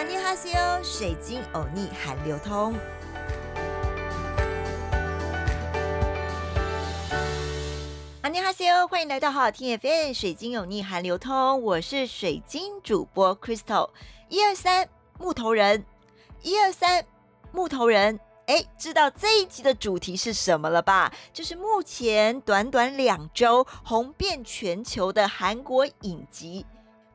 阿尼哈西欧，水晶欧尼韩流通。阿尼哈西欧，欢迎来到好好听 FM，水晶有逆韩流通，我是水晶主播 Crystal。一二三，木头人，一二三，木头人。哎，知道这一集的主题是什么了吧？就是目前短短两周红遍全球的韩国影集，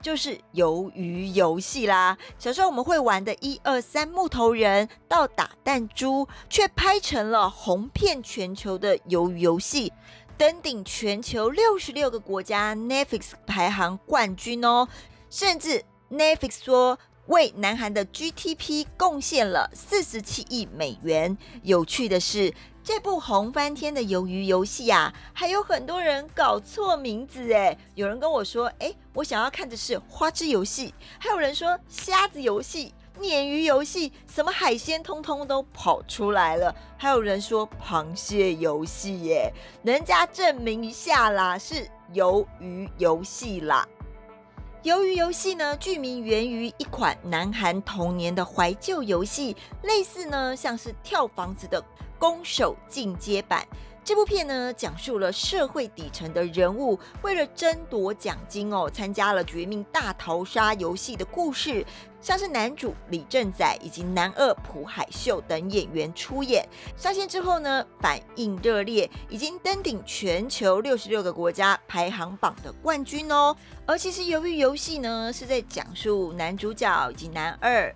就是鱿鱼游戏啦。小时候我们会玩的一二三木头人到打弹珠，却拍成了红遍全球的鱿鱼游戏，登顶全球六十六个国家 Netflix 排行冠军哦。甚至 Netflix 说。为南韩的 GTP 贡献了四十七亿美元。有趣的是，这部红翻天的鱿鱼游戏啊，还有很多人搞错名字哎。有人跟我说，哎，我想要看的是花枝游戏；还有人说虾子游戏、鲶鱼游戏，什么海鲜通通都跑出来了。还有人说螃蟹游戏耶，人家证明一下啦，是鱿鱼游戏啦。鱿鱼游戏呢，剧名源于一款南韩童年的怀旧游戏，类似呢像是跳房子的攻守进阶版。这部片呢，讲述了社会底层的人物为了争夺奖金哦，参加了绝命大逃杀游戏的故事。像是男主李正宰以及男二朴海秀等演员出演。上线之后呢，反应热烈，已经登顶全球六十六个国家排行榜的冠军哦。而其实由于游戏呢，是在讲述男主角以及男二。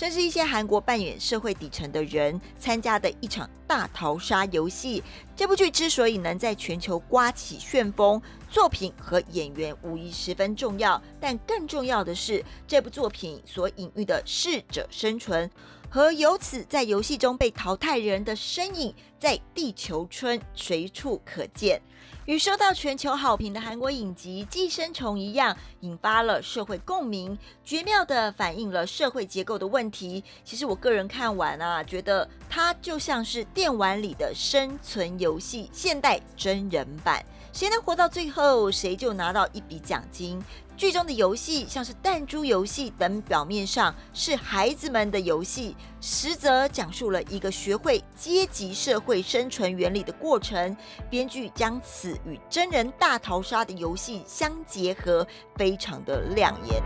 甚至一些韩国扮演社会底层的人参加的一场大逃杀游戏。这部剧之所以能在全球刮起旋风，作品和演员无疑十分重要，但更重要的是这部作品所隐喻的适者生存和由此在游戏中被淘汰人的身影，在地球村随处可见。与受到全球好评的韩国影集《寄生虫》一样，引发了社会共鸣，绝妙的反映了社会结构的问题。其实我个人看完啊，觉得它就像是电玩里的生存游戏现代真人版，谁能活到最后，谁就拿到一笔奖金。剧中的游戏像是弹珠游戏等，表面上是孩子们的游戏，实则讲述了一个学会阶级社会生存原理的过程。编剧将此与真人大逃杀的游戏相结合，非常的亮眼。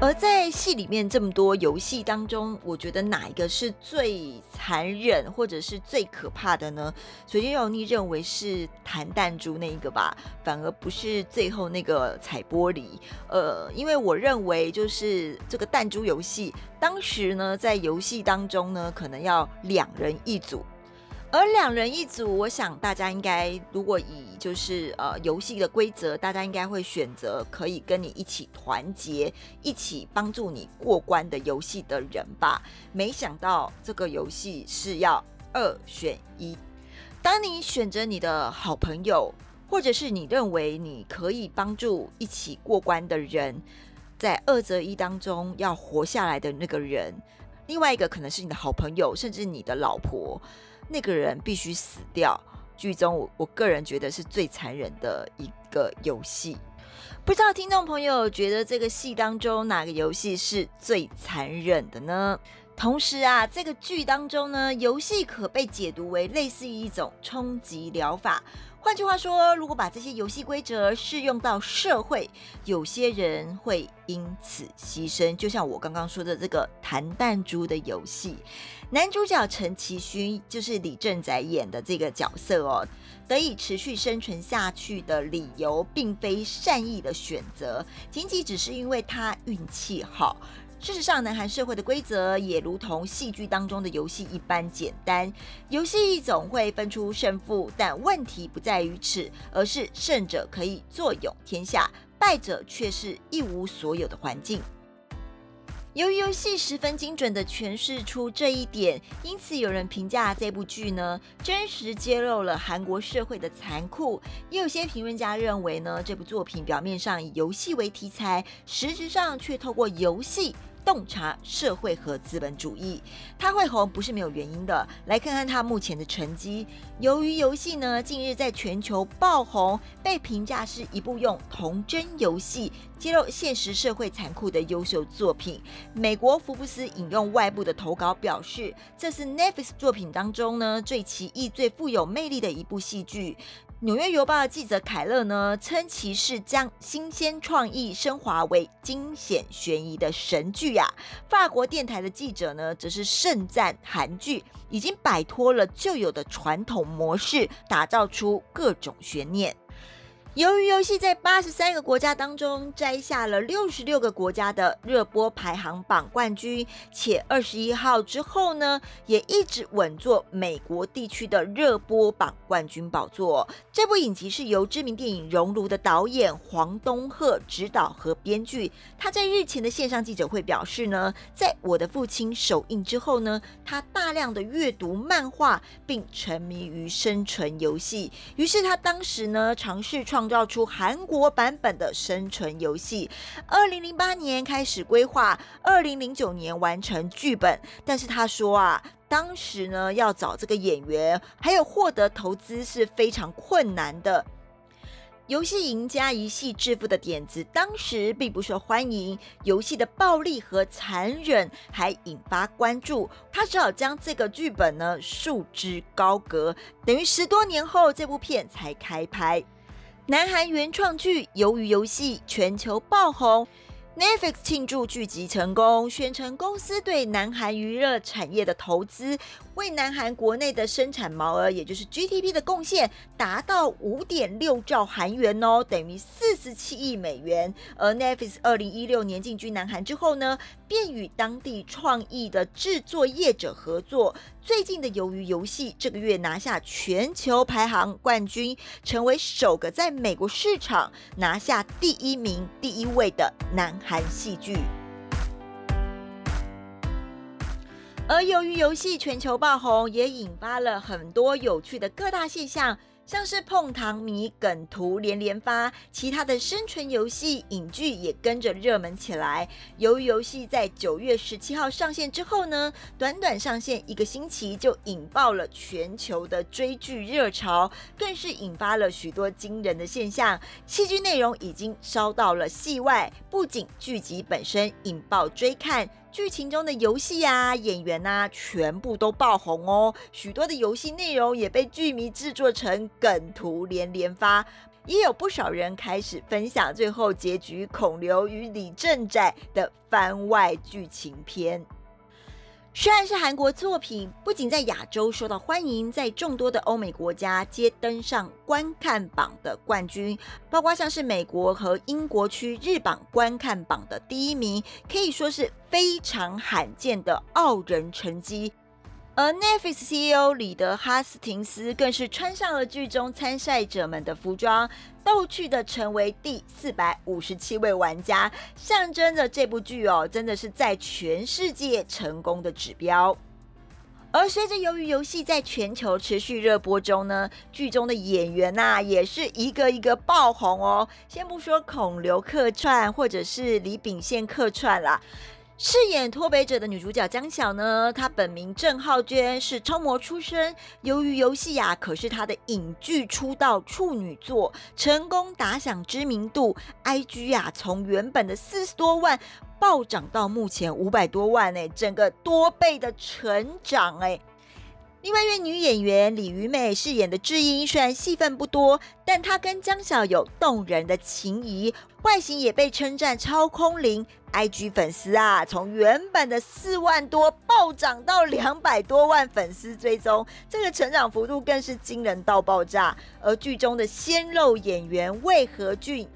而在戏里面这么多游戏当中，我觉得哪一个是最残忍或者是最可怕的呢？水晶油腻认为是弹弹珠那一个吧，反而不是最后那个踩玻璃。呃，因为我认为就是这个弹珠游戏，当时呢在游戏当中呢，可能要两人一组。而两人一组，我想大家应该，如果以就是呃游戏的规则，大家应该会选择可以跟你一起团结、一起帮助你过关的游戏的人吧。没想到这个游戏是要二选一。当你选择你的好朋友，或者是你认为你可以帮助一起过关的人，在二择一当中要活下来的那个人，另外一个可能是你的好朋友，甚至你的老婆。那个人必须死掉。剧中，我我个人觉得是最残忍的一个游戏。不知道听众朋友觉得这个戏当中哪个游戏是最残忍的呢？同时啊，这个剧当中呢，游戏可被解读为类似于一种冲击疗法。换句话说，如果把这些游戏规则适用到社会，有些人会因此牺牲。就像我刚刚说的这个弹弹珠的游戏，男主角陈其勋就是李正宰演的这个角色哦，得以持续生存下去的理由，并非善意的选择，仅仅只是因为他运气好。事实上，南韩社会的规则也如同戏剧当中的游戏一般简单。游戏总会分出胜负，但问题不在于此，而是胜者可以坐拥天下，败者却是一无所有的环境。由于游戏十分精准的诠释出这一点，因此有人评价这部剧呢，真实揭露了韩国社会的残酷。也有些评论家认为呢，这部作品表面上以游戏为题材，实质上却透过游戏。洞察社会和资本主义。它会红不是没有原因的，来看看它目前的成绩。由于游戏呢近日在全球爆红，被评价是一部用童真游戏揭露现实社会残酷的优秀作品。美国福布斯引用外部的投稿表示，这是 Netflix 作品当中呢最奇异、最富有魅力的一部戏剧。纽约邮报的记者凯勒呢，称其是将新鲜创意升华为惊险悬疑的神剧啊。法国电台的记者呢，则是盛赞韩剧已经摆脱了旧有的传统模式，打造出各种悬念。由于游戏在八十三个国家当中摘下了六十六个国家的热播排行榜冠军，且二十一号之后呢，也一直稳坐美国地区的热播榜冠军宝座。这部影集是由知名电影《熔炉》的导演黄东赫执导和编剧。他在日前的线上记者会表示呢，在我的父亲首映之后呢，他大量的阅读漫画，并沉迷于生存游戏。于是他当时呢，尝试创。造出韩国版本的生存游戏，二零零八年开始规划，二零零九年完成剧本。但是他说啊，当时呢要找这个演员，还有获得投资是非常困难的。游戏赢家一系致富的点子，当时并不受欢迎。游戏的暴力和残忍还引发关注，他只好将这个剧本呢束之高阁。等于十多年后，这部片才开拍。南韩原创剧《鱿鱼游戏》全球爆红。Netflix 庆祝剧集成功，宣称公司对南韩娱乐产业的投资，为南韩国内的生产毛额，也就是 GDP 的贡献达到五点六兆韩元哦，等于四十七亿美元。而 Netflix 二零一六年进军南韩之后呢，便与当地创意的制作业者合作。最近的《鱿鱼游戏》这个月拿下全球排行冠军，成为首个在美国市场拿下第一名、第一位的南。韩戏剧，而由于游戏全球爆红，也引发了很多有趣的各大现象。像是碰糖迷梗图连连发，其他的生存游戏影剧也跟着热门起来。由于游戏在九月十七号上线之后呢，短短上线一个星期就引爆了全球的追剧热潮，更是引发了许多惊人的现象。戏剧内容已经烧到了戏外，不仅剧集本身引爆追看。剧情中的游戏啊，演员呐，全部都爆红哦。许多的游戏内容也被剧迷制作成梗图连连发，也有不少人开始分享最后结局孔刘与李正宰的番外剧情篇。虽然是韩国作品，不仅在亚洲受到欢迎，在众多的欧美国家皆登上观看榜的冠军，包括像是美国和英国区日榜观看榜的第一名，可以说是非常罕见的傲人成绩。而 Netflix CEO 里德哈斯廷斯更是穿上了剧中参赛者们的服装，逗趣的成为第四百五十七位玩家，象征着这部剧哦，真的是在全世界成功的指标。而随着《鱿鱼游戏》在全球持续热播中呢，剧中的演员呐也是一个一个爆红哦。先不说孔刘客串，或者是李秉宪客串啦。饰演脱北者的女主角江晓呢，她本名郑浩娟，是超模出身。由于游戏呀，可是她的影剧出道处女作，成功打响知名度。IG 呀，从原本的四十多万暴涨到目前五百多万哎，整个多倍的成长哎。另外一位女演员李瑜美饰演的智英，虽然戏份不多，但她跟江晓有动人的情谊，外形也被称赞超空灵。IG 粉丝啊，从原本的四万多暴涨到两百多万粉丝追踪，这个成长幅度更是惊人到爆炸。而剧中的鲜肉演员魏和俊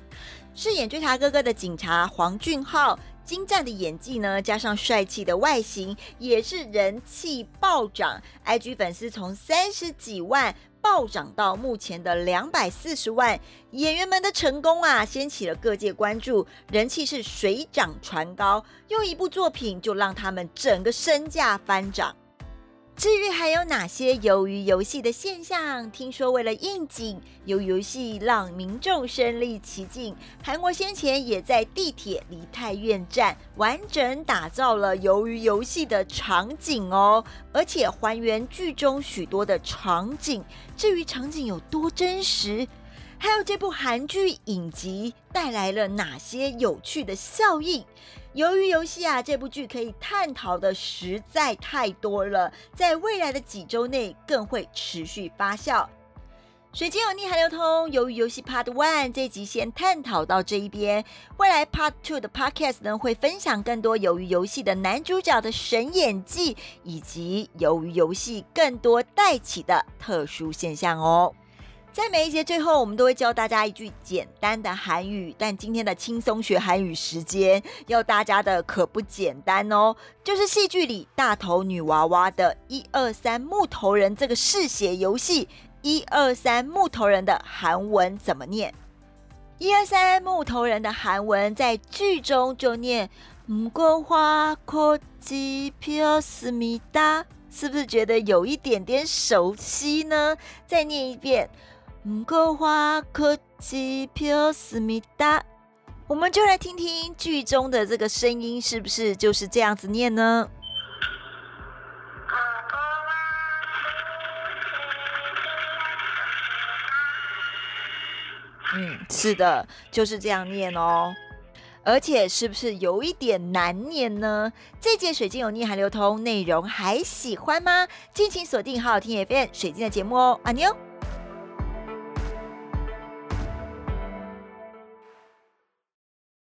饰演追查哥哥的警察黄俊浩。精湛的演技呢，加上帅气的外形，也是人气暴涨。IG 粉丝从三十几万暴涨到目前的两百四十万。演员们的成功啊，掀起了各界关注，人气是水涨船高。用一部作品就让他们整个身价翻涨。至于还有哪些鱿鱼游戏的现象？听说为了应景，鱿鱼游戏让民众身临其境。韩国先前也在地铁梨泰院站完整打造了鱿鱼游戏的场景哦，而且还原剧中许多的场景。至于场景有多真实，还有这部韩剧影集带来了哪些有趣的效应？由于游戏啊，这部剧可以探讨的实在太多了，在未来的几周内更会持续发酵。水晶有逆海流通，由于游戏 Part One 这集先探讨到这一边，未来 Part Two 的 Podcast 呢会分享更多由于游戏的男主角的神演技，以及由于游戏更多带起的特殊现象哦。在每一节最后，我们都会教大家一句简单的韩语。但今天的轻松学韩语时间，要大家的可不简单哦，就是戏剧里大头女娃娃的一二三木头人这个嗜血游戏。一二三木头人的韩文怎么念？一二三木头人的韩文在剧中就念木瓜花科技飘思密达，是不是觉得有一点点熟悉呢？再念一遍。木瓜花科技飘思密达，我们就来听听剧中的这个声音，是不是就是这样子念呢？嗯，是的，就是这样念哦。而且是不是有一点难念呢？这届水晶有逆还流通，内容还喜欢吗？敬请锁定好好听 FM 水晶的节目哦，阿妞。